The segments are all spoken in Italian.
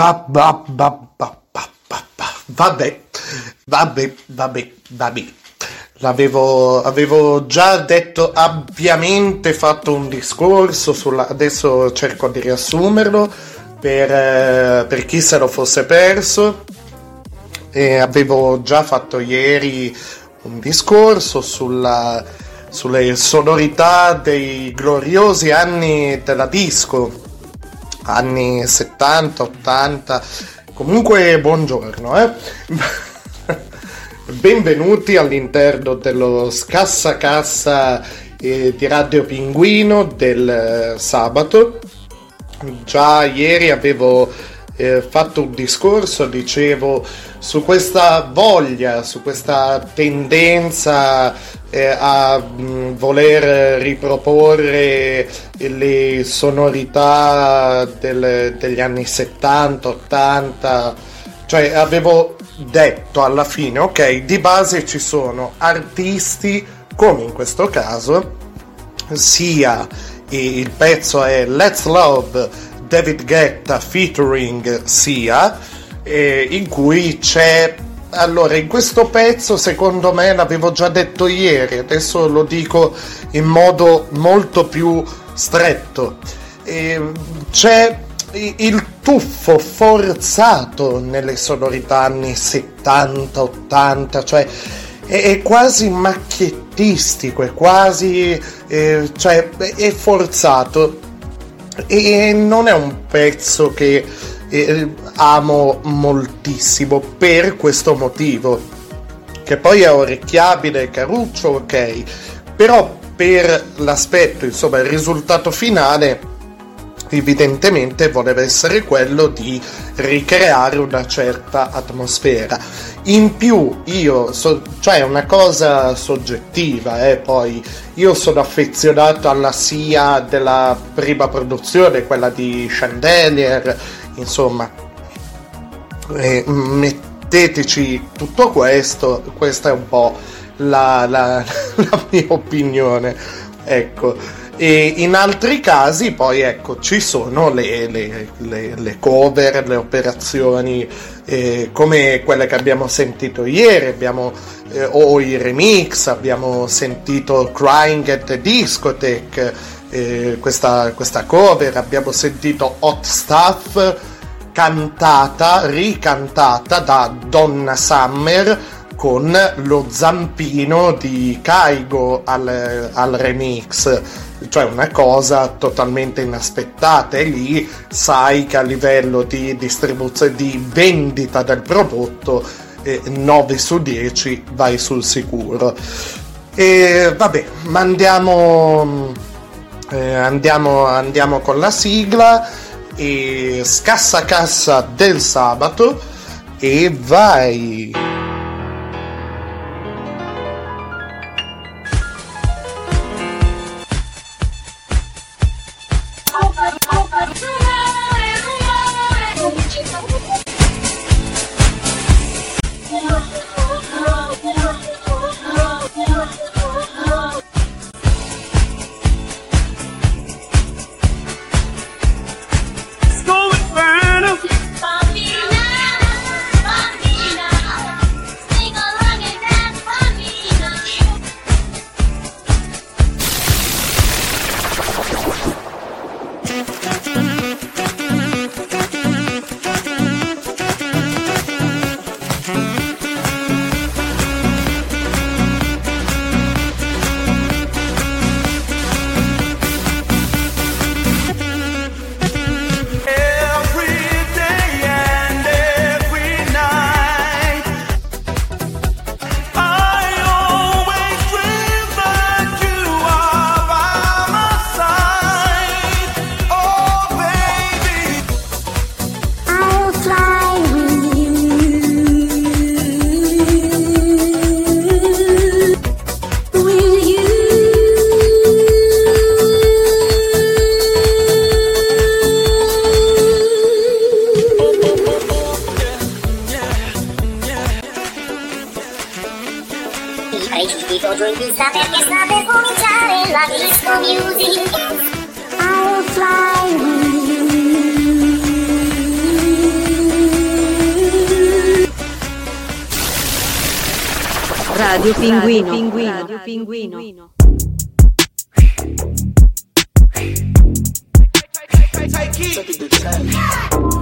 Bah, bah, bah, bah, bah, bah, bah. Vabbè, vabbè, vabbè, vabbè. L'avevo avevo già detto ampiamente, fatto un discorso sulla... Adesso cerco di riassumerlo per, eh, per chi se lo fosse perso. E avevo già fatto ieri un discorso sulla, sulle sonorità dei gloriosi anni della disco, anni 70, 80. Comunque, buongiorno, eh. Benvenuti all'interno dello scassacassa eh, di Radio Pinguino del eh, sabato. Già ieri avevo eh, fatto un discorso, dicevo, su questa voglia, su questa tendenza a mh, voler riproporre le sonorità del- degli anni 70, 80, cioè avevo detto alla fine, ok, di base ci sono artisti, come in questo caso, sia il pezzo è Let's Love David Guetta featuring Sia eh, in cui c'è allora in questo pezzo secondo me l'avevo già detto ieri adesso lo dico in modo molto più stretto. Eh, c'è il tuffo forzato nelle sonorità anni 70 80 cioè è, è quasi macchiettistico, è quasi eh, cioè, è forzato. E non è un pezzo che eh, amo moltissimo per questo motivo. Che poi è orecchiabile, caruccio, ok, però per l'aspetto, insomma, il risultato finale evidentemente voleva essere quello di ricreare una certa atmosfera. In più io, so, cioè una cosa soggettiva, eh, poi. Io sono affezionato alla SIA della prima produzione, quella di Chandelier, insomma, eh, metteteci tutto questo, questa è un po' la, la, la mia opinione, ecco. E in altri casi poi ecco ci sono le, le, le, le cover, le operazioni eh, come quelle che abbiamo sentito ieri, abbiamo, eh, o i remix, abbiamo sentito Crying at the Discotheque, eh, questa, questa cover, abbiamo sentito Hot Stuff cantata, ricantata da Donna Summer con lo zampino di Kaigo al, al remix. Cioè una cosa totalmente inaspettata. E lì sai che a livello di distribuzione di vendita del prodotto eh, 9 su 10 vai sul sicuro. E vabbè ma andiamo eh, andiamo, andiamo con la sigla. E scassa cassa del sabato. E vai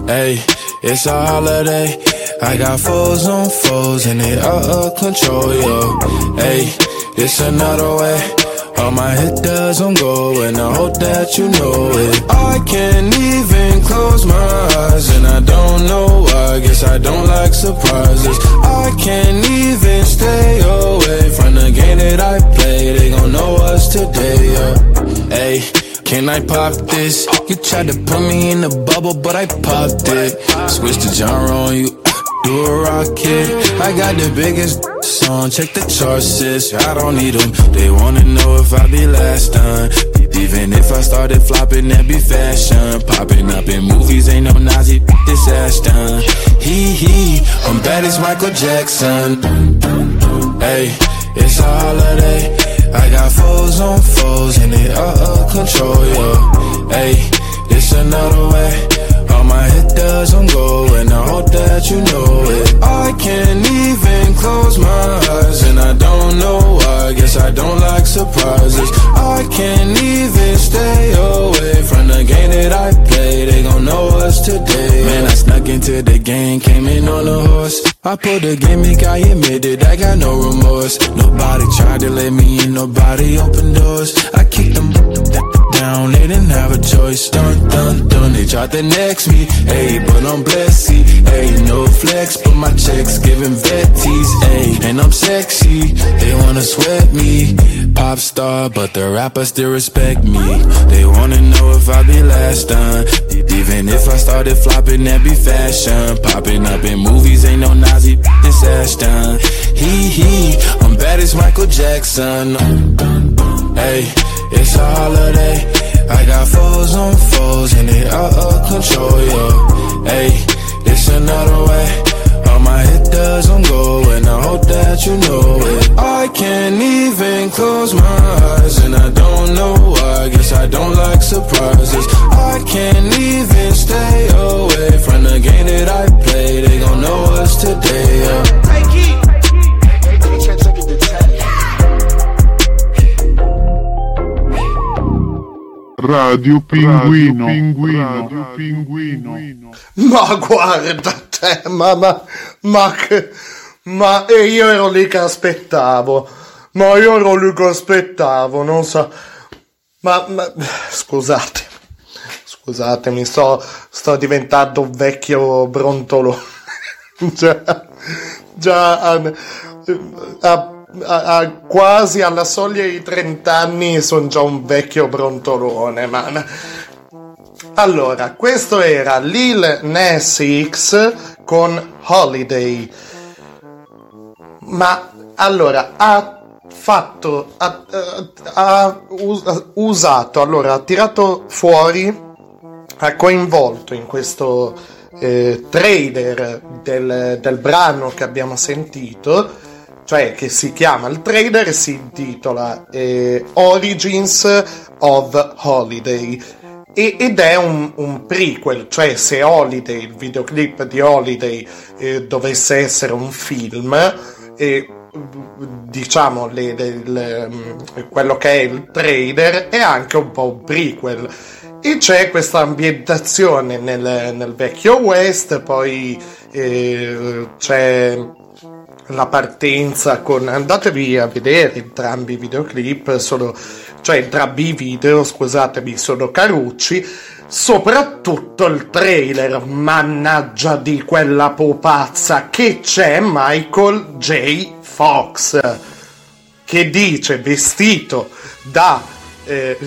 Hey, it's a holiday. I got foes on foes and they out of control, yo. Hey, it's another way. All my does on go, and I hope that you know it. I can't even close my eyes, and I don't know why. Guess I don't like surprises. I can't even stay away from the game that I play. They gon' know us today, yeah. Hey. Can I pop this? You tried to put me in a bubble, but I popped it. Switch the genre on you, do a rocket. I got the biggest song, check the charts, sis. I don't need them. They wanna know if I be last done. Even if I started flopping, that be fashion. Popping up in movies, ain't no Nazi, this ass done. Hee hee, I'm bad as Michael Jackson. Hey, it's a holiday. I got foes on foes and they out of control, yeah. Hey, it's another way. My hit does on go and I hope that you know it. I can't even close my eyes and I don't know why. Guess I don't like surprises. I can't even stay away from the game that I play. They gon' know us today. Man, I snuck into the game, came in on a horse. I pulled a gimmick, I admit it, I got no remorse. Nobody tried to let me in, nobody opened doors. I kicked them down, they didn't have a choice. Dun dun dun, they tried to next me, hey, but I'm blessed. See, hey, no flex, but my checks giving vetties, hey, and I'm sexy. They wanna sweat me, pop star, but the rappers still respect me. They wanna know if I be last done. Even if I started flopping, that be fashion. Popping up in movies, ain't no Nazi, this Ashton. Hee hee, I'm bad as Michael Jackson. Hey, it's a holiday. I got foes on foes, and they out of control, yo. Hey, it's another way. All my hit doesn't go, and I hope that you know it. I can't even close my eyes, and I don't know why. Guess I don't like surprises. I can't even stay away from the game that I play. They gon' know us today. Yeah. Radio Pinguino. Radio Pinguino. Ma guarda te, ma, ma, ma, che- ma e io ero lì che aspettavo, ma io ero lì che aspettavo, non so, ma, ma scusate, scusatemi, sto, sto diventando un vecchio brontolo, già, già a, a- a- a- quasi alla soglia dei 30 anni sono già un vecchio brontolone, ma... allora, questo era Lil Nas X con Holiday. Ma allora ha fatto, ha, ha usato, allora ha tirato fuori, ha coinvolto in questo eh, trailer del, del brano che abbiamo sentito, cioè che si chiama il trailer e si intitola eh, Origins of Holiday e- ed è un, un prequel, cioè se Holiday, il videoclip di Holiday eh, dovesse essere un film, eh, diciamo le- le- le- mm, quello che è il trailer è anche un po' un prequel. E c'è questa ambientazione nel, nel vecchio West, poi eh, c'è la partenza con andatevi a vedere entrambi i videoclip sono cioè entrambi i video scusatemi sono carucci soprattutto il trailer mannaggia di quella pupazza che c'è Michael J. Fox che dice vestito da eh,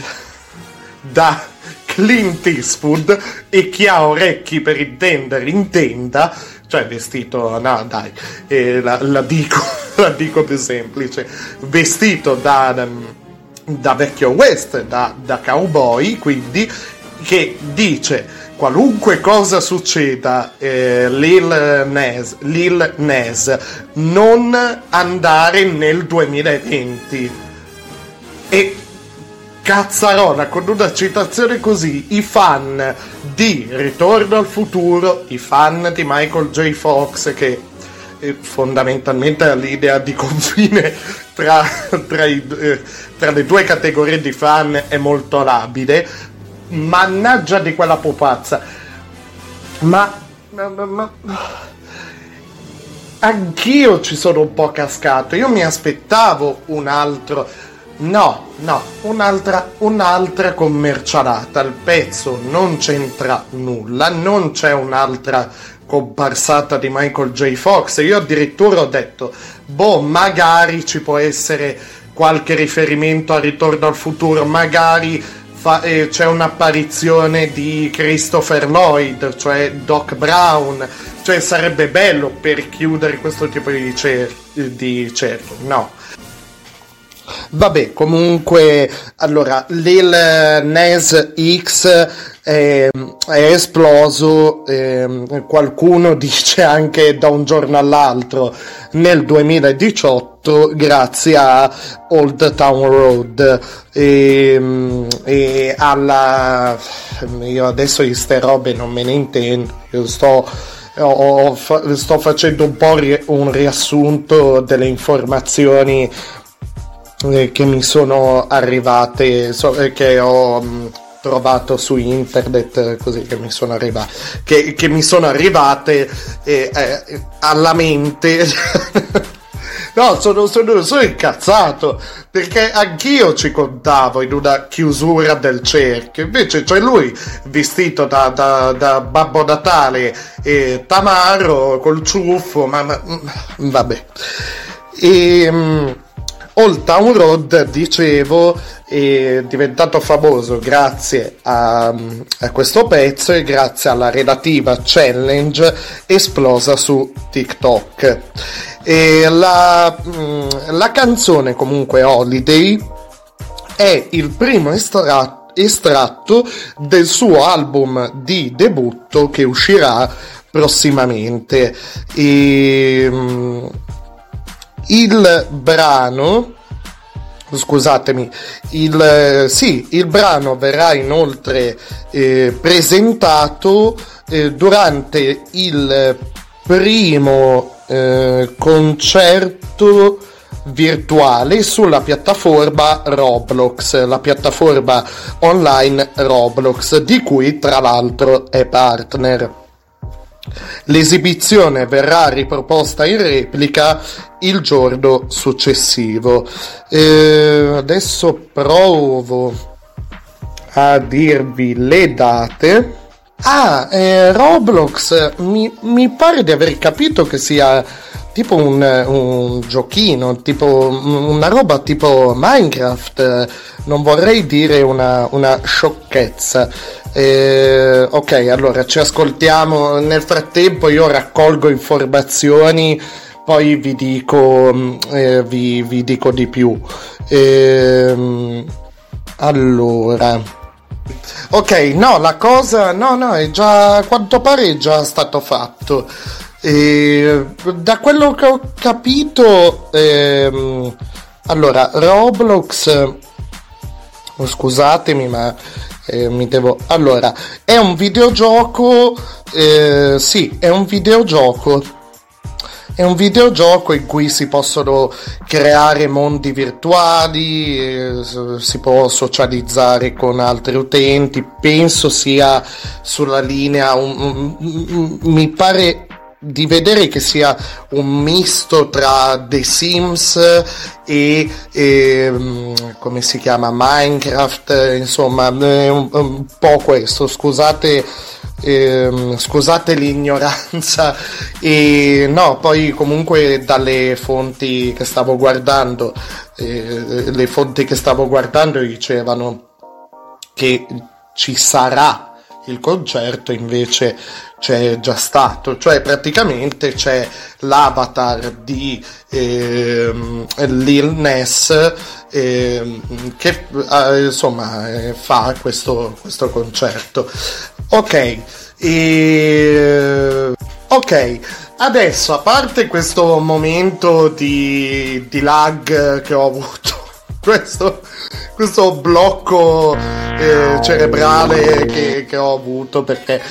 da Clint Eastwood e chi ha orecchi per intendere intenda cioè vestito no dai eh, la, la dico la dico più semplice vestito da, da, da vecchio west da, da cowboy quindi che dice qualunque cosa succeda eh, Lil Nas Lil Nas non andare nel 2020 e cazzarola con una citazione così i fan di Ritorno al futuro i fan di Michael J. Fox che eh, fondamentalmente ha l'idea di confine tra, tra, i- eh, tra le due categorie di fan è molto labile mannaggia di quella pupazza ma, ma, ma- ma- anch'io ci sono un po' cascato. Io mi aspettavo un altro. No, no, un'altra, un'altra commercialata. Il pezzo non c'entra nulla, non c'è un'altra comparsata di Michael J. Fox. Io addirittura ho detto, boh, magari ci può essere qualche riferimento a Ritorno al futuro, magari fa- eh, c'è un'apparizione di Christopher Lloyd, cioè Doc Brown, cioè sarebbe bello per chiudere questo tipo di, cer- di cerchio. No. Vabbè, comunque, allora, Lil Nas X è, è esploso, ehm, qualcuno dice anche da un giorno all'altro, nel 2018, grazie a Old Town Road e, e alla... Io adesso di ste robe non me ne intendo, io sto sto facendo un po' un riassunto delle informazioni eh, che mi sono arrivate, eh, che ho, mh, trovato su internet così che mi sono, arriva- che, che mi sono arrivate eh, eh, alla mente. No sono, sono, sono incazzato perché anch'io ci contavo in una chiusura del cerchio invece c'è lui vestito da, da, da Babbo Natale e Tamaro col ciuffo ma, ma vabbè. E um, Old Town Road dicevo è diventato famoso grazie a, a, questo pezzo e grazie alla relativa challenge esplosa su TikTok. E la, mm, la canzone comunque Holiday è il primo estratto, estratto del suo album di debutto che uscirà prossimamente. E, mm, il brano scusatemi, il, sì, il brano verrà inoltre eh, presentato eh, durante il primo eh, concerto virtuale sulla piattaforma Roblox, la piattaforma online Roblox, di cui tra l'altro è partner. L'esibizione verrà riproposta in replica il giorno successivo. Eh, adesso provo a dirvi le date. Ah, eh, Roblox mi, mi, pare di aver capito che sia tipo un, un, giochino, tipo una roba tipo Minecraft. Non vorrei dire una, una sciocchezza. Eh, ok, allora ci ascoltiamo. Nel frattempo io raccolgo informazioni, poi vi dico, mm, eh, vi, vi dico di più. Eh, allora. Ok, no, la cosa, no, no, è già, a quanto pare è già stato fatto. E, da quello che ho capito, ehm, allora, Roblox, scusatemi, ma eh, mi devo... Allora, è un videogioco... Eh, sì, è un videogioco. È un videogioco in cui si possono creare mondi virtuali, eh, si può socializzare con altri utenti, penso sia sulla linea, un, un, un, mi pare di vedere che sia un misto tra The Sims e, e mm, come si chiama Minecraft insomma un, un po' questo scusate eh, scusate l'ignoranza. E no poi comunque dalle fonti che stavo guardando eh, le fonti che stavo guardando dicevano che ci sarà il concerto invece c'è già stato, cioè praticamente c'è l'avatar di eh, Lil Ness eh, che eh, insomma fa questo, questo concerto. Ok, e... ok, adesso a parte questo momento di, di lag che ho avuto, questo questo blocco eh, cerebrale che, che ho avuto perché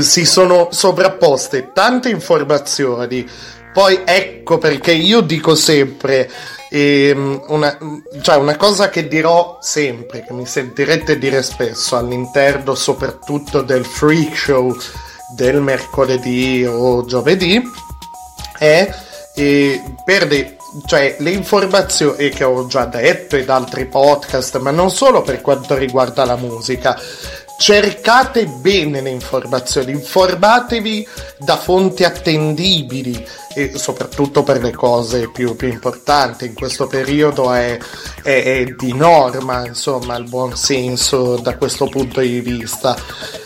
si sono sovrapposte tante informazioni. Poi ecco perché io dico sempre, ehm, una, cioè una cosa che dirò sempre, che mi sentirete dire spesso all'interno soprattutto del freak show del mercoledì o giovedì, è eh, per le cioè le informazioni che ho già detto ed altri podcast, ma non solo per quanto riguarda la musica. Cercate bene le informazioni, informatevi da fonti attendibili e soprattutto per le cose più, più importanti. In questo periodo è, è, è, di norma, insomma, il buon senso da questo punto di vista.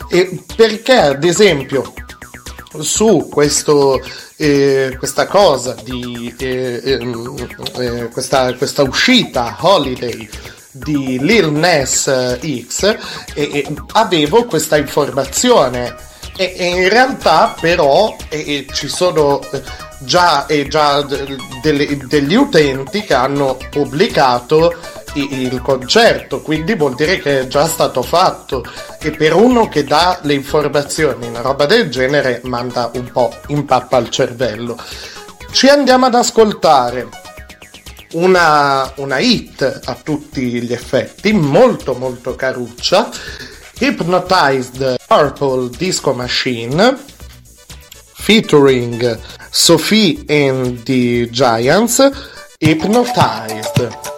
E perché, ad esempio, su questo eh, questa cosa di eh, eh, questa, questa, uscita holiday di Lil Nas X avevo questa informazione. E, e in realtà però ci sono già, già delle, degli utenti che hanno pubblicato il concerto, quindi vuol dire che è già stato fatto. E per uno che dà le informazioni, una roba del genere, manda un po' in pappa al cervello. Ci andiamo ad ascoltare una, una hit a tutti gli effetti, molto molto caruccia, Hypnotized Purple Disco Machine, featuring Sophie and the Giants, Hypnotized.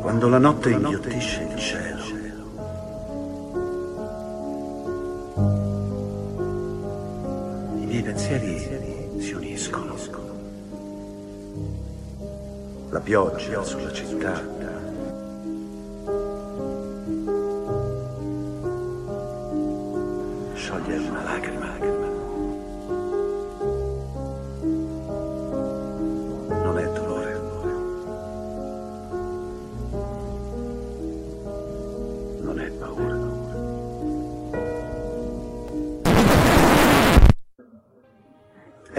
quando la notte inghiottisce il cielo. I miei pensieri si uniscono. La pioggia sulla città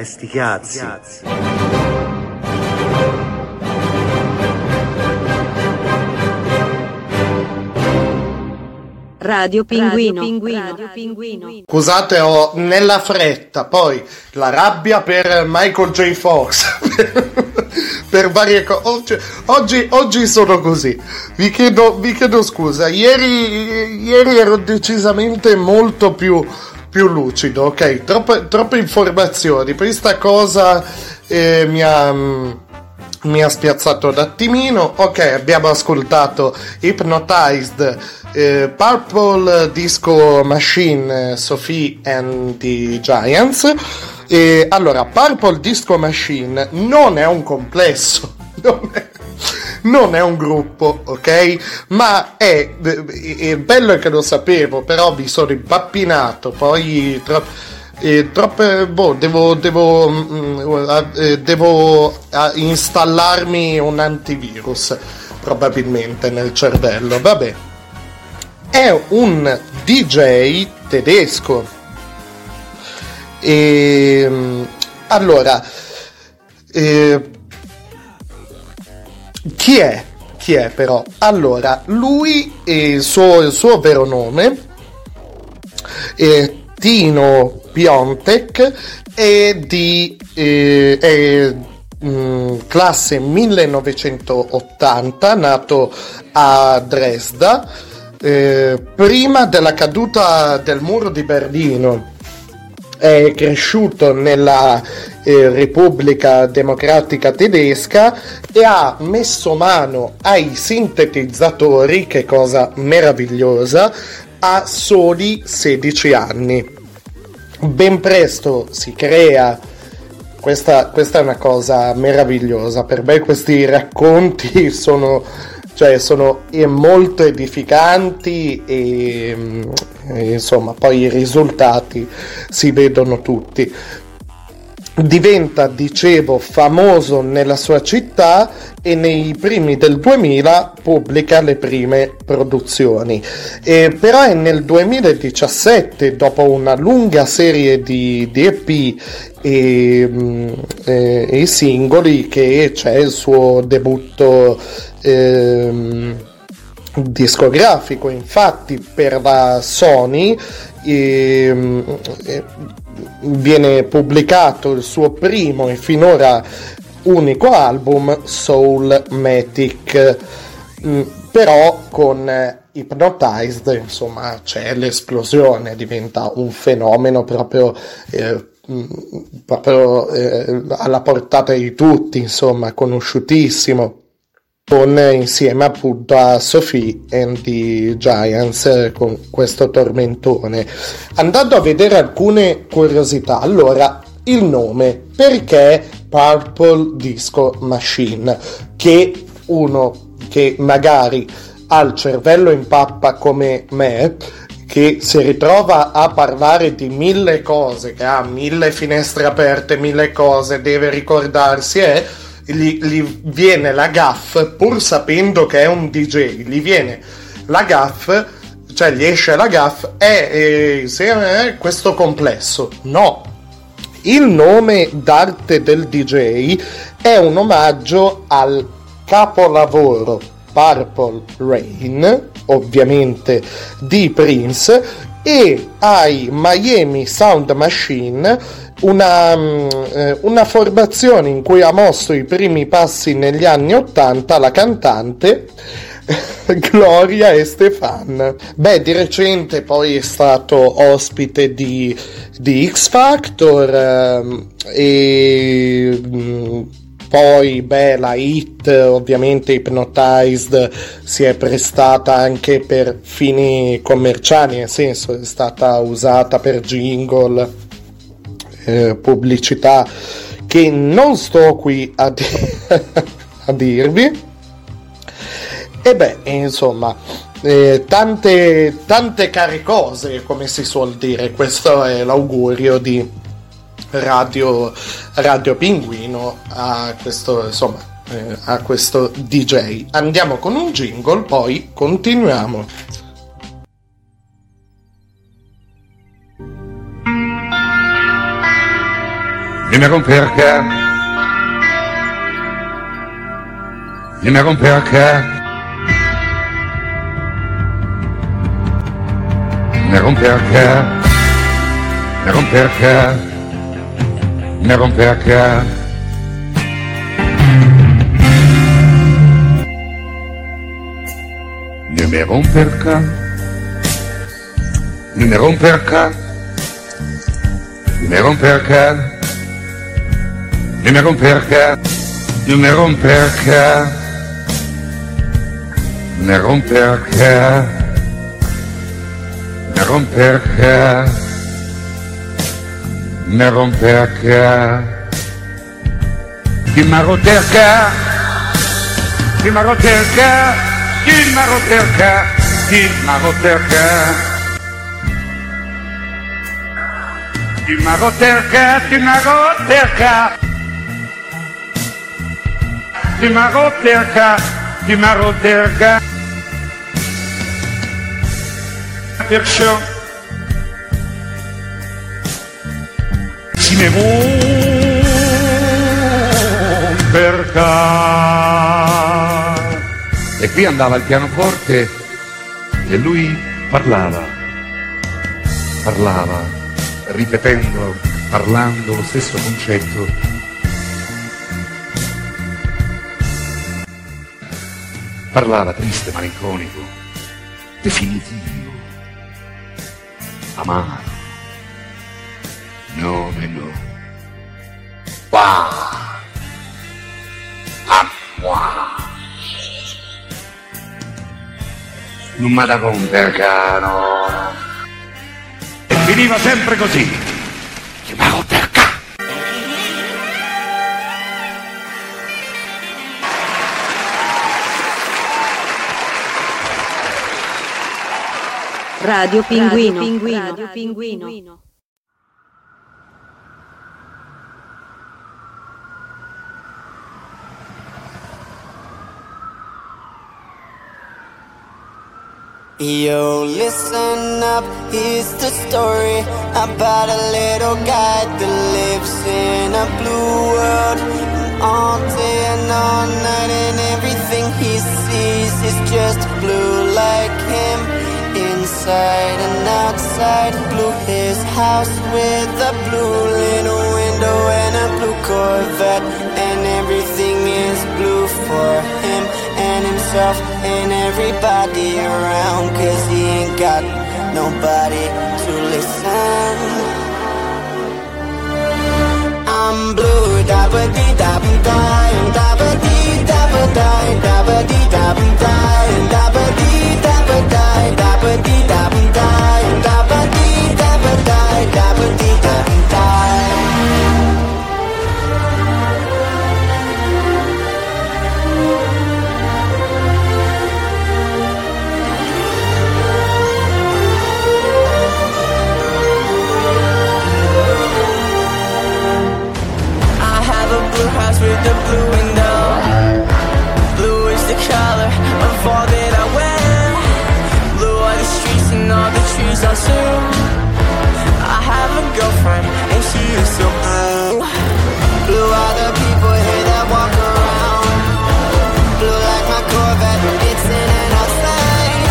E sti cazzi. cazzi. Radio Pinguino, Radio Pinguino, Radio Pinguino. Scusate, ho nella fretta, poi la rabbia per Michael J. Fox. per varie cose. Oggi, oggi, sono così. Vi chiedo, vi chiedo scusa. Ieri, ieri, ero decisamente molto più più lucido, ok? Troppe, troppe informazioni. Per questa cosa eh, mi ha. Mm, mi ha spiazzato un attimino. Ok, abbiamo ascoltato Hypnotized, eh, Purple Disco Machine, Sophie and the Giants. E, allora, Purple Disco Machine non è un complesso, non è non è un gruppo, ok? Ma è, è bello che lo sapevo, però mi sono impappinato, poi tro- eh, troppe, boh, devo, devo, mm, eh, devo eh, installarmi un antivirus probabilmente nel cervello, vabbè. È un DJ tedesco e, mm, allora, eh, chi è? Chi è però? Allora, lui, il suo, il suo vero nome è Tino Piontek, è di eh, è, mh, mm, classe 1980, nato a Dresda, eh, prima della caduta del muro di Berlino è cresciuto nella eh, Repubblica Democratica Tedesca e ha messo mano ai sintetizzatori, che cosa meravigliosa, a soli 16 anni. Ben presto si crea questa, questa, è una cosa meravigliosa. Per me questi racconti sono cioè sono molto edificanti e, e insomma poi i risultati si vedono tutti diventa, dicevo, famoso nella sua città e nei primi del 2000 pubblica le prime produzioni. E però è nel 2017, dopo una lunga serie di, di EP e, mm, e, e, singoli, che c'è il suo debutto. Ehm, discografico infatti per la Sony ehm, viene pubblicato il suo primo e finora unico album Soul Matic. Mm, però con Hypnotized insomma c'è l'esplosione diventa un fenomeno proprio eh, mm, proprio eh, alla portata di tutti insomma conosciutissimo con insieme appunto a Sophie and the Giants eh, con questo tormentone. Andando a vedere alcune curiosità, allora il nome perché Purple Disco Machine che uno che magari ha il cervello in pappa come me che si ritrova a parlare di mille cose, che ha mille finestre aperte, mille cose, deve ricordarsi eh, gli, gli viene la gaff, pur sapendo che è un DJ, gli viene la gaff, cioè gli esce la gaff, è, è, è questo complesso. No, il nome d'arte del DJ è un omaggio al capolavoro Purple Rain, ovviamente di Prince, e ai Miami Sound Machine una, mm, eh, una, formazione in cui ha mosso i primi passi negli anni 80 la cantante Gloria Estefan. Beh, di recente poi è stato ospite di, di X Factor ehm, e mm, poi beh, la hit ovviamente Hypnotized si è prestata anche per fini commerciali, nel senso è stata usata per jingle eh, pubblicità che non sto qui a, di- a dirvi. E beh, insomma, eh, tante, tante care cose, come si suol dire. Questo è l'augurio di Radio, Radio Pinguino a questo, insomma, eh, a questo DJ. Andiamo con un jingle, poi continuiamo. Ni me romperché, ni me romperché, ni me romper ni me romperché, ni me romperché. me romper cá, me romper cá, me romper cá. numero mi perca, numero mi perca, numero mi perca, numero mi perca, numero mi perca, di maroterca, di maroterca, di maroterca, di maroterca. Di maroterca, di maroterca. Timagoterka, Timagoterka. Timagoterka, Timagoterka. Perciò si ne perca. E qui andava il pianoforte e lui parlava, parlava ripetendo, parlando lo stesso concetto. Parlava triste, malinconico, definitivo, amaro. No, no. Qua. A moi. Non mi da compercano. E finiva sempre così. Chiamavo perché? Radio Pinguino. Radio Pinguino. Yo, listen up, here's the story about a little guy that lives in a blue world. And all day and all night, and everything he sees is just blue like him. Inside and outside, blue his house with a blue little window and a blue Corvette. And everything is blue for him and himself and everybody around. Cause he ain't got nobody to listen. I'm blue, da ba dee da ba da da ba die, da ba dee da ba die, da have and she is so blue. Blue are the people here that walk around. Blue like my Corvette, it's in and outside.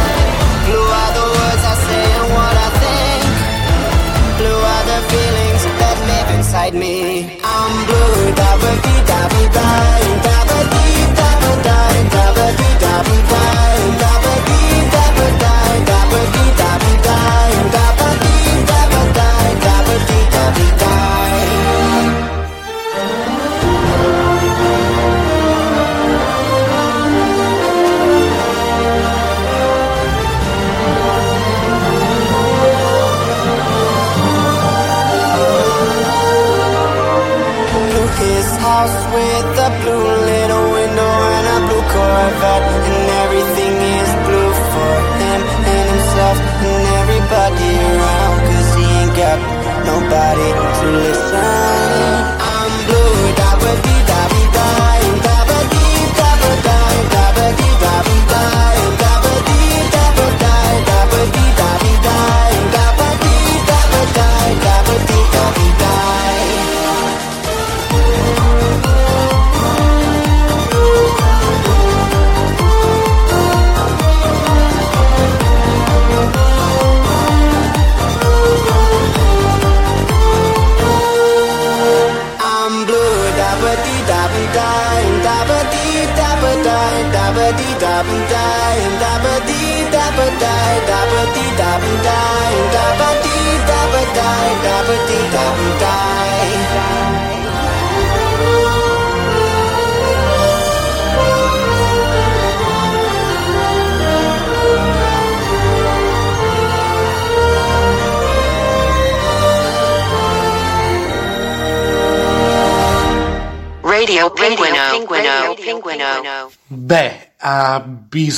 Blue are the words I say and what I think. Blue are the feelings that live inside me. I'm blue, da ba dee da ba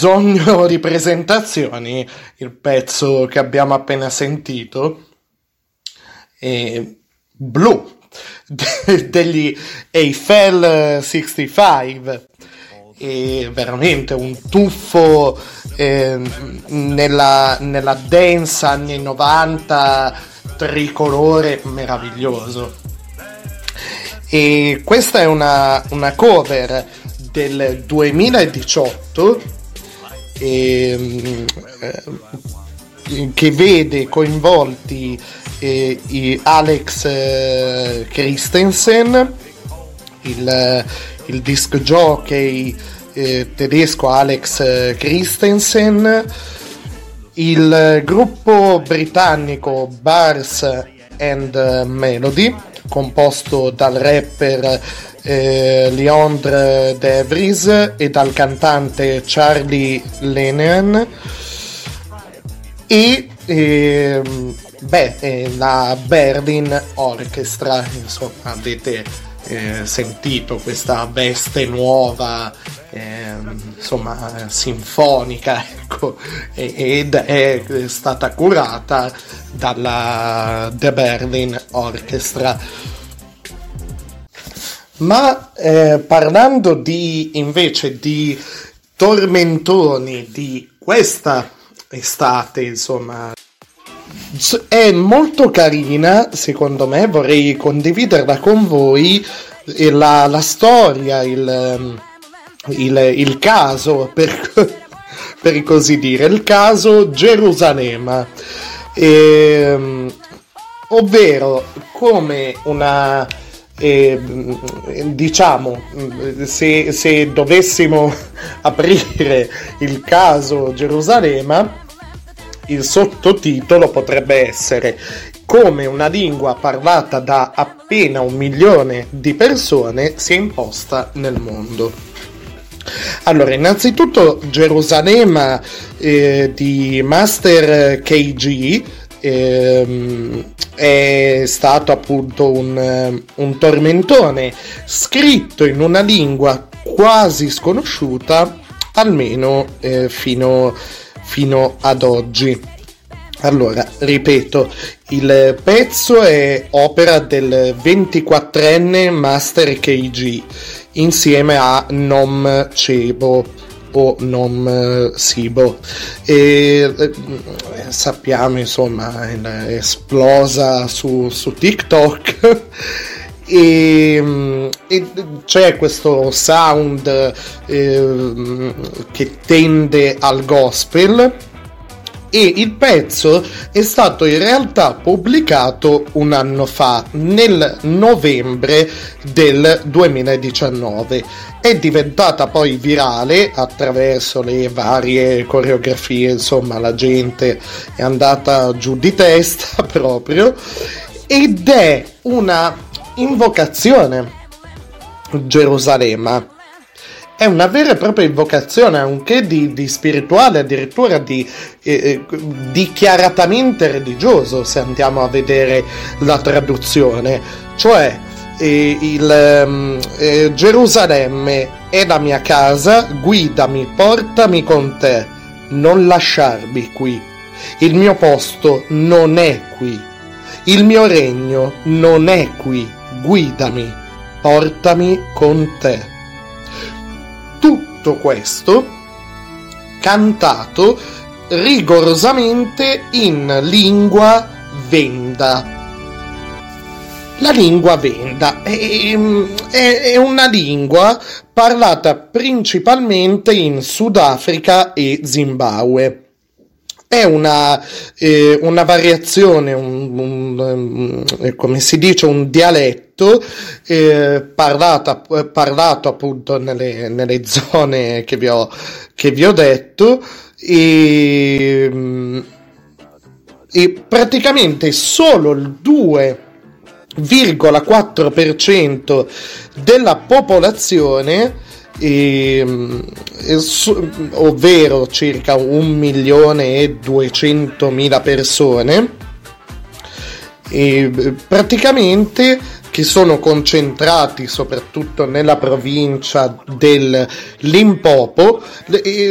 bisogno di presentazioni il pezzo che abbiamo appena sentito. Blue de- degli Eiffel 65 è veramente un tuffo eh, nella, nella dance anni 90 tricolore meraviglioso e questa è una, una cover del 2018 ehm, eh, che vede coinvolti eh, Alex eh, Christensen, il, il disc jockey eh, tedesco Alex Christensen, il gruppo britannico Bars and Melody, composto dal rapper eh, Leandre De Vries e dal cantante Charlie Lennon e ehm, beh, eh, la Berlin Orchestra, insomma, avete eh, sentito questa veste nuova, ehm, insomma, sinfonica, ecco, ed è stata curata dalla The Berlin Orchestra. Ma eh, parlando di invece di tormentoni di questa estate, insomma, è molto carina, secondo me, vorrei condividerla con voi e la, la storia, il, il, il caso, per, per così dire, il caso Gerusalemme. Ehm, ovvero come una eh, diciamo se, se dovessimo aprire il caso Gerusalemme il sottotitolo potrebbe essere come una lingua parlata da appena un milione di persone si è imposta nel mondo. Allora, innanzitutto Gerusalemme eh, di Master KG ehm, è stato appunto un, eh, un tormentone scritto in una lingua quasi sconosciuta almeno eh, fino, fino ad oggi. Allora, ripeto, il pezzo è opera del 24enne Master KG insieme a Nom Cebo o Nom Sibo. E eh, sappiamo, insomma, è esplosa su, su TikTok. E, e c'è questo sound eh, che tende al gospel e il pezzo è stato in realtà pubblicato un anno fa, nel novembre del 2019. È diventata poi virale attraverso le varie coreografie, insomma la gente è andata giù di testa proprio ed è una invocazione Gerusalemme è una vera e propria invocazione, anche di, di spirituale, addirittura di eh, dichiaratamente religioso, se andiamo a vedere la traduzione. Cioè, eh, il, eh, Gerusalemme è la mia casa, guidami, portami con te, non lasciarmi qui. Il mio posto non è qui. Il mio regno non è qui. Guidami, portami con te tutto questo cantato rigorosamente in lingua venda. La lingua venda è, è, è, una lingua parlata principalmente in Sudafrica e Zimbabwe. È una, eh, una variazione, un, un, um, come si dice, un dialetto eh, parlata, parlato appunto nelle, nelle zone che vi ho, che vi ho detto e, e praticamente solo il 2,4% della popolazione e, e, ovvero circa 1 milione e 200 mila persone e praticamente che sono concentrati soprattutto nella provincia del Limpopo,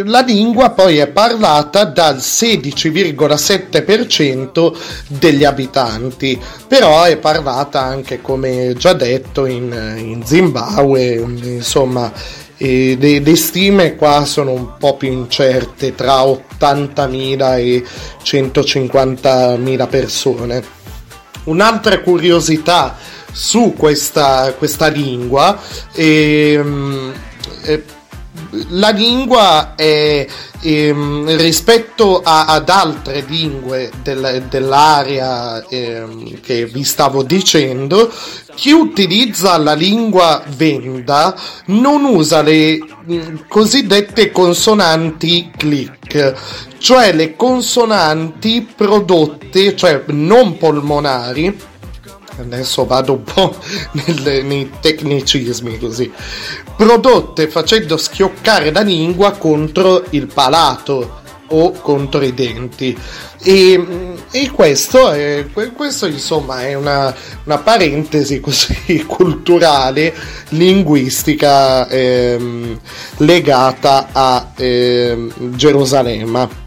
la lingua poi è parlata dal 16,7% degli abitanti, però è parlata anche come già detto in, in Zimbabwe, insomma e le, le stime qua sono un po' più incerte, tra 80.000 e 150.000 persone. Un'altra curiosità su questa, questa lingua ehm, eh, la lingua è ehm, rispetto a- ad altre lingue del- dell'area ehm, che vi stavo dicendo chi utilizza la lingua venda non usa le mh, cosiddette consonanti click cioè le consonanti prodotte cioè non polmonari adesso vado un po' nel- nei tecnicismi così. Prodotte facendo schioccare la lingua contro il palato o contro i denti. E, e questo, è, que- questo insomma è una, una parentesi così culturale linguistica ehm, legata a ehm, Gerusalemme.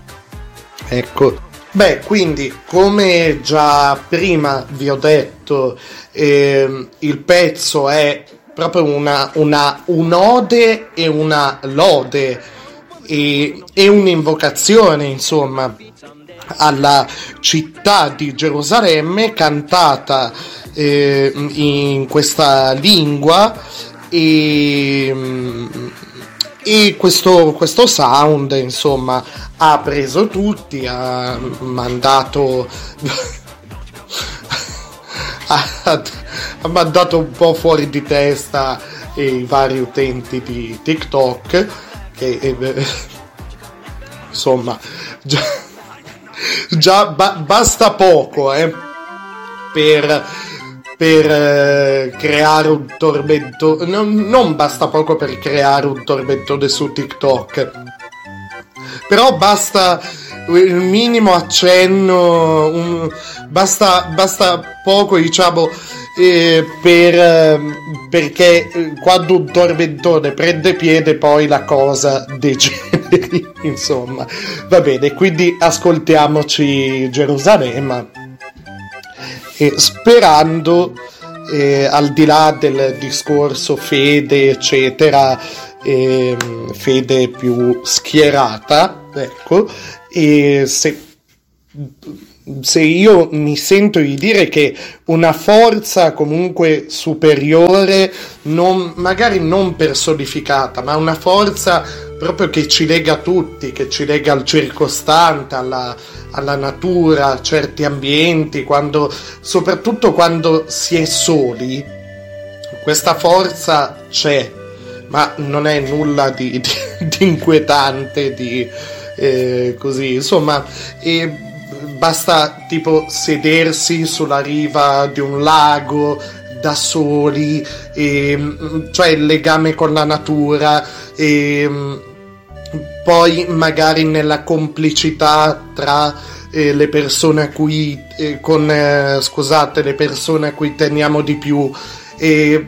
Ecco Beh, quindi come già prima vi ho detto, ehm, il pezzo è proprio una, una un'ode e una lode e, e un'invocazione, insomma, alla città di Gerusalemme cantata eh, in questa lingua e, e questo, questo sound insomma ha preso tutti ha mandato ha, mandato un po' fuori di testa i vari utenti di TikTok che eh, insomma già, già ba- basta poco eh, per, per eh, creare un tormento. Non, non basta poco per creare un tormentone su TikTok. Però basta il minimo accenno un- basta, basta poco diciamo eh, per, eh, perché quando un tormentone prende piede poi la cosa degeneri insomma. Va bene quindi ascoltiamoci Gerusalemme e sperando eh, al di là del discorso fede eccetera ehm, fede più schierata ecco e se se io mi sento di dire che una forza comunque superiore, non, magari non personificata, ma una forza proprio che ci lega tutti, che ci lega al circostante, alla, alla natura, a certi ambienti, quando, soprattutto quando si è soli, questa forza c'è, ma non è nulla di, di- di inquietante, di eh, così, insomma, e basta tipo sedersi sulla riva di un lago da soli, e, mm, cioè il legame con la natura e mm, poi magari nella complicità tra eh, le persone a cui eh, con eh, scusate le persone a cui teniamo di più e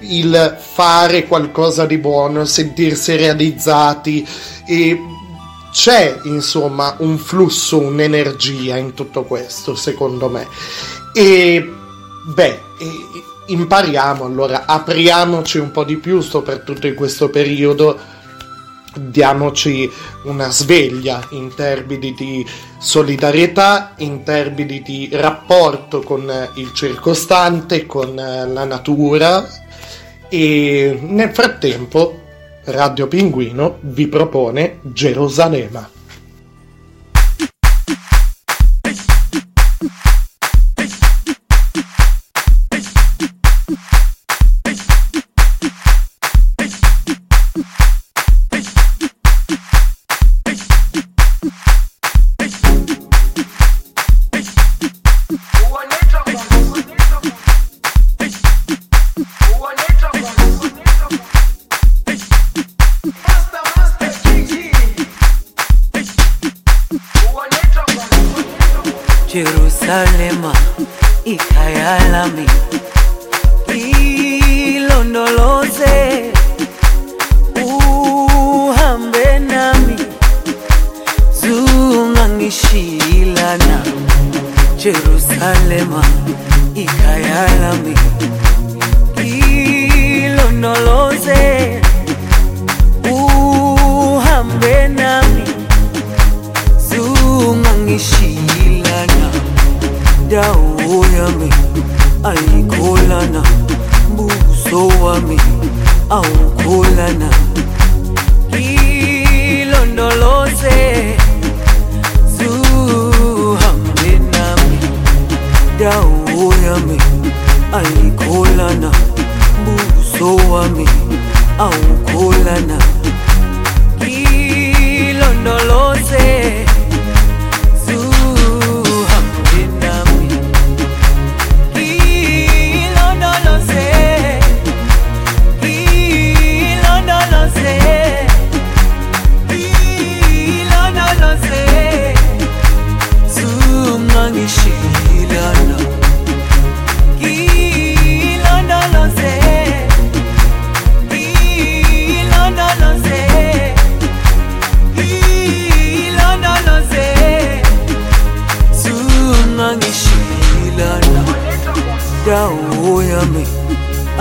il fare qualcosa di buono sentirsi realizzati e c'è insomma un flusso un'energia in tutto questo secondo me. E beh impariamo allora apriamoci un po' di più soprattutto in questo periodo diamoci una sveglia in termini di solidarietà, in termini di rapporto con il circostante, con la natura e nel frattempo Radio Pinguino vi propone Gerusalemme. Zungangishilana Jerusalema ikhaya lami ilondoloze uhambe nami zungangishilana dawo yami ayikholana buso wami awukholana ilondoloze dawo yami ayikholana buso wami awukholana ilondoloze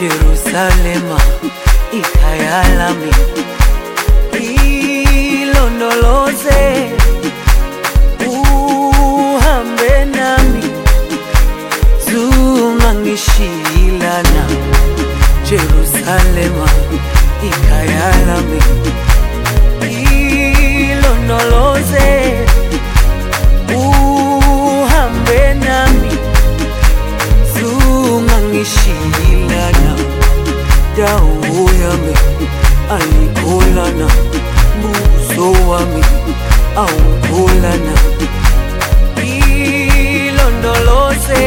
Jerusalema ikayalami ilondoloze uhambe nami zungangishilana Jerusalema ikayalami ilondoloze uhambe nami tulishindana, dau yami alikolana, buso wami aukolana, ilondoloze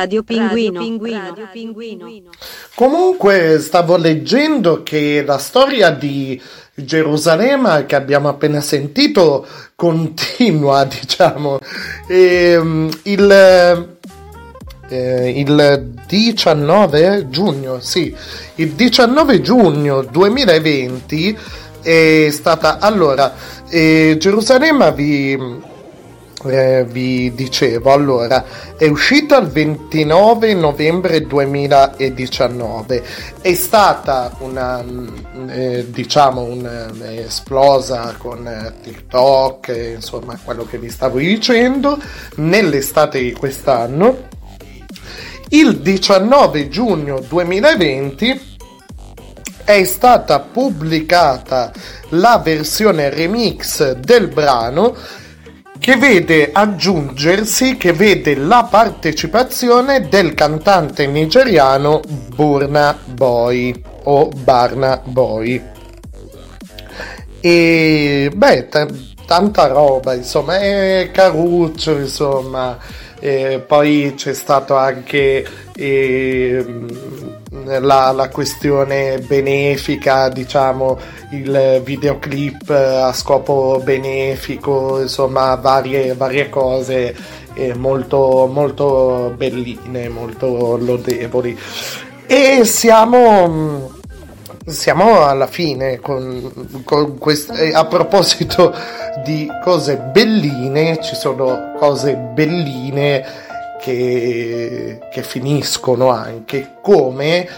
Radio Pinguino. Radio Pinguino. Comunque stavo leggendo che la storia di Gerusalemme che abbiamo appena sentito continua, diciamo. Ehm, il, eh, il 19 giugno, sì, il 19 giugno 2020 è stata allora eh, Gerusalemme vi eh, vi dicevo, allora, è uscita il 29 novembre 2019, è stata una, eh, diciamo, un, eh, con eh, TikTok, eh, insomma, quello che vi stavo dicendo, nell'estate di quest'anno. Il 19 giugno 2020 è stata pubblicata la versione remix del brano che vede aggiungersi, che vede la partecipazione del cantante nigeriano Burna Boy o Barna Boy. E beh, t- tanta roba, insomma, è caruccio, insomma. E poi c'è stato anche eh, la, la, questione benefica, diciamo, il videoclip a scopo benefico, insomma, varie, varie cose eh, molto, molto belline, molto lodevoli. E siamo siamo alla fine con, con quest- a proposito di cose belline ci sono cose belline che, che finiscono anche come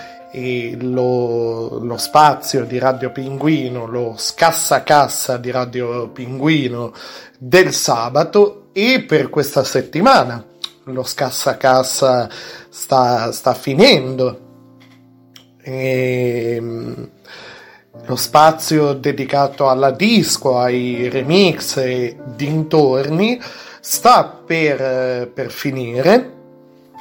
lo, lo, spazio di Radio Pinguino lo scassa-cassa di Radio Pinguino del sabato e per questa settimana lo scassa-cassa sta, sta finendo. E, ehm, lo spazio dedicato alla disco, ai remix e dintorni sta per, per finire.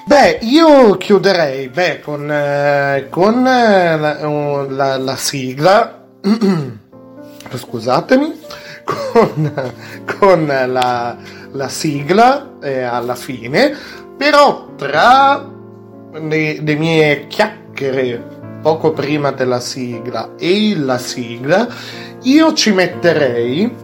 Beh, io chiuderei beh, con, eh, con eh, la, la, la, sigla, scusatemi, con, con la, la sigla eh, alla fine, però tra le, le mie chiacchiere poco prima della sigla e la sigla, io ci metterei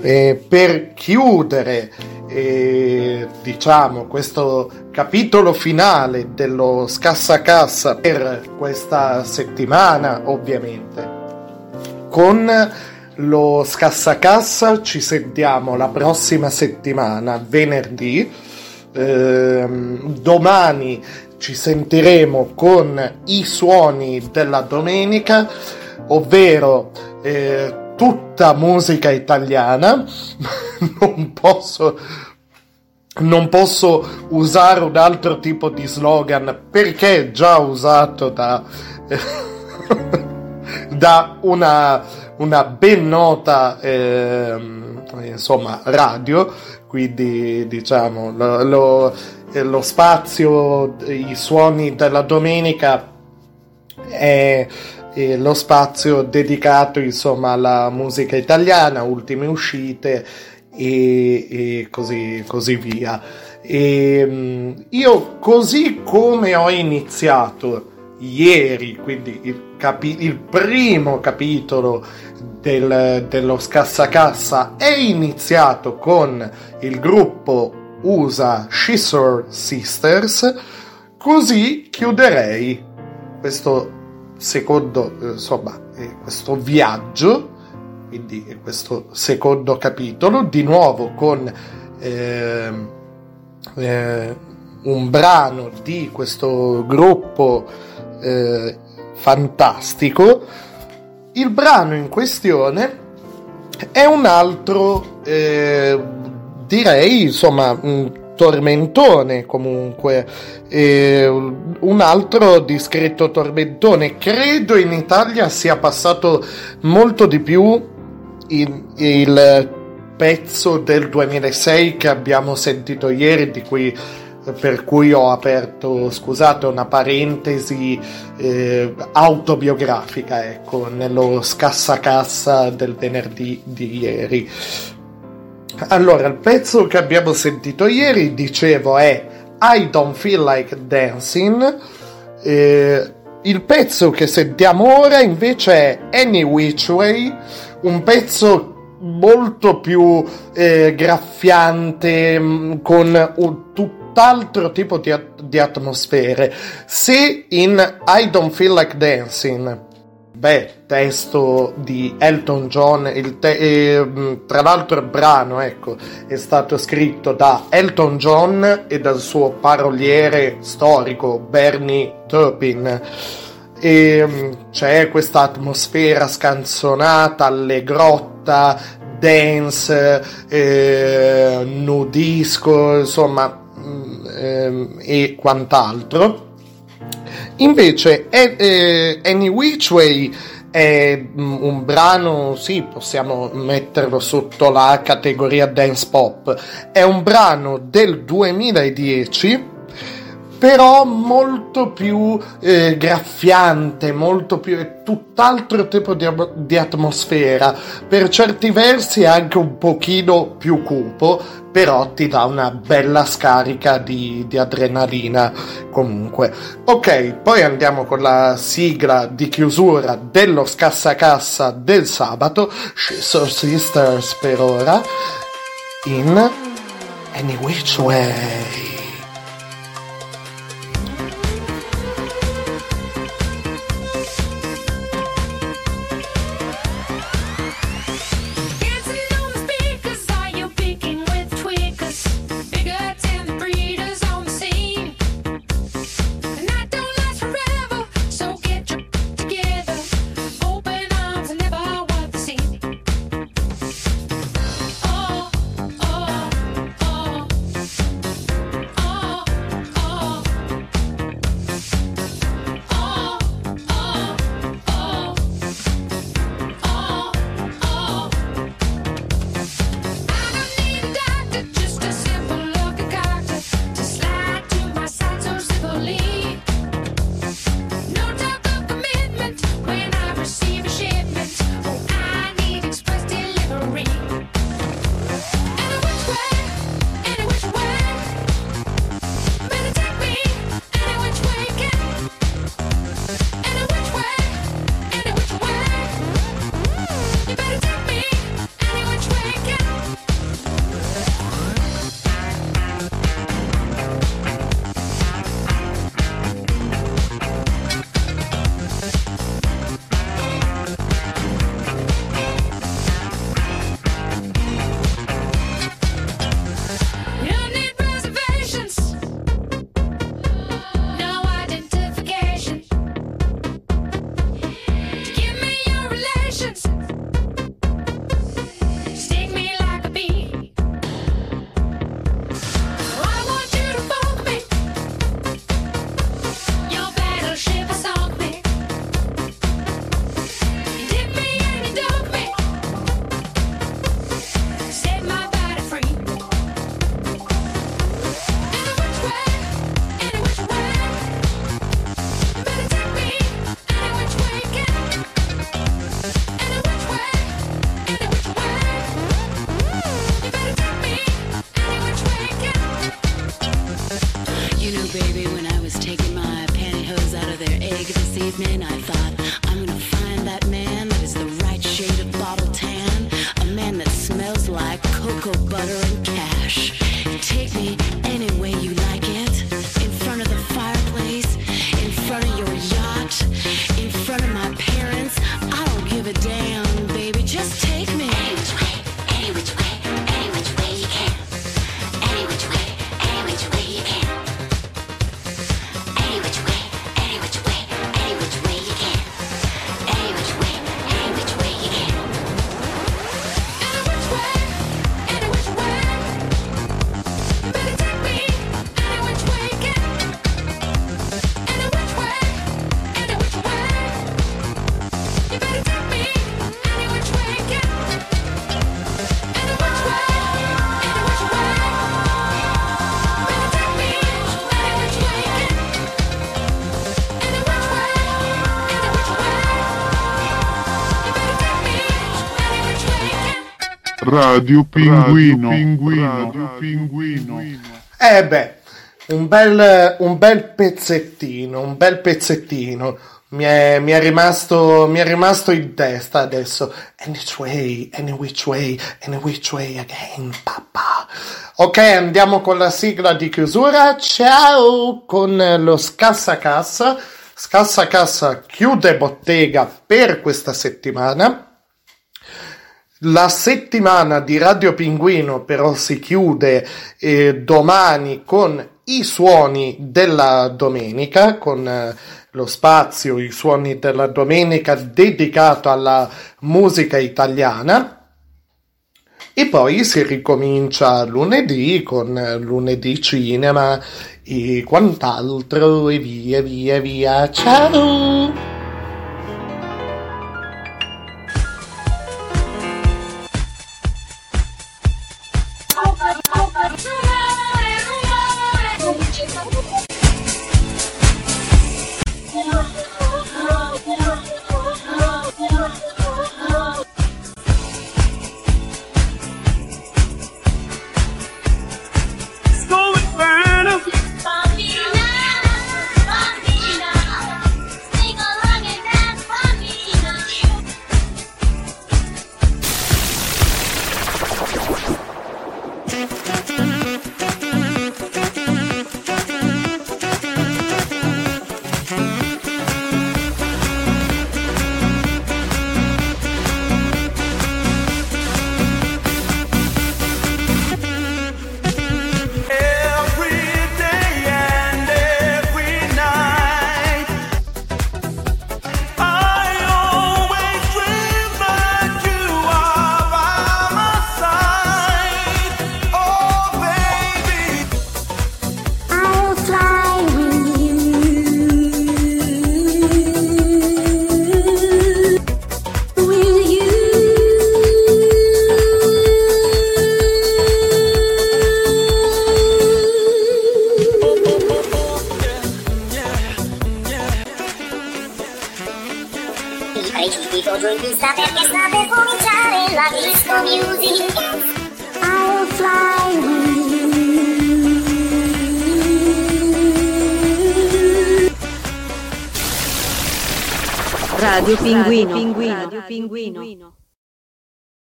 eh, per chiudere eh, diciamo questo capitolo finale dello scassa cassa per questa settimana ovviamente con lo scassacassa ci sentiamo la prossima settimana venerdì. Ehm, domani ci sentiremo con i suoni della domenica, ovvero eh, tutta musica italiana. non posso non posso usare un altro tipo di slogan perché già usato da, da una, una, ben nota eh, insomma radio quindi diciamo lo, lo lo spazio, i suoni della domenica è, è lo spazio dedicato insomma alla musica italiana, ultime uscite e, e così, così, via. E, io così come ho iniziato ieri, quindi il, capi- il primo capitolo del, dello scassacassa è iniziato con il gruppo usa Scissor Sisters, così chiuderei questo secondo, eh, insomma, questo viaggio, quindi questo secondo capitolo, di nuovo con eh, eh, un brano di questo gruppo eh, fantastico. Il brano in questione è un altro eh, direi insomma tormentone comunque e un altro discreto tormentone credo in Italia sia passato molto di più il, il pezzo del 2006 che abbiamo sentito ieri di cui per cui ho aperto, scusate, una parentesi eh, autobiografica, ecco, nello scassacassa del venerdì di ieri. Allora, il pezzo che abbiamo sentito ieri, dicevo, è I Don't Feel Like Dancing. Eh, il pezzo che sentiamo ora invece è Any Which Way, un pezzo molto più eh, graffiante, mh, con un tutt'altro tipo di, at- di atmosfere. Se in I Don't Feel Like Dancing Beh, testo di Elton John, te- e, mh, tra l'altro il brano ecco, è stato scritto da Elton John e dal suo paroliere storico Bernie Taupin. E mh, c'è questa atmosfera scanzonata, allegrotta, dance, eh, nudisco, insomma, ehm, e quant'altro. Invece, è, eh, Any Which Way è mm, un brano, sì, possiamo metterlo sotto la categoria dance pop. È un brano del 2010 però molto più eh, graffiante, molto più è tutt'altro tipo di, di atmosfera, per certi versi è anche un pochino più cupo, però ti dà una bella scarica di, di adrenalina comunque. Ok, poi andiamo con la sigla di chiusura dello scassacassa del sabato, Shiso Sisters per ora, in Any Which Way. You know, baby, when I was taking my pantyhose out of their egg this evening, I thought, Radio Pinguino. Radio Pinguino. Eh beh, un bel, un bel pezzettino, un bel pezzettino. Mi è, mi è rimasto, mi è rimasto in testa adesso. Any way, any which way, any which way again, papà. Ok, andiamo con la sigla di chiusura. Ciao con lo scassa cassa. Scassa cassa chiude bottega per questa settimana. La settimana di Radio Pinguino però si chiude eh, domani con i suoni della domenica, con eh, lo spazio, i suoni della domenica dedicato alla musica italiana. E poi si ricomincia lunedì con eh, lunedì cinema e quant'altro e via via via. Ciao!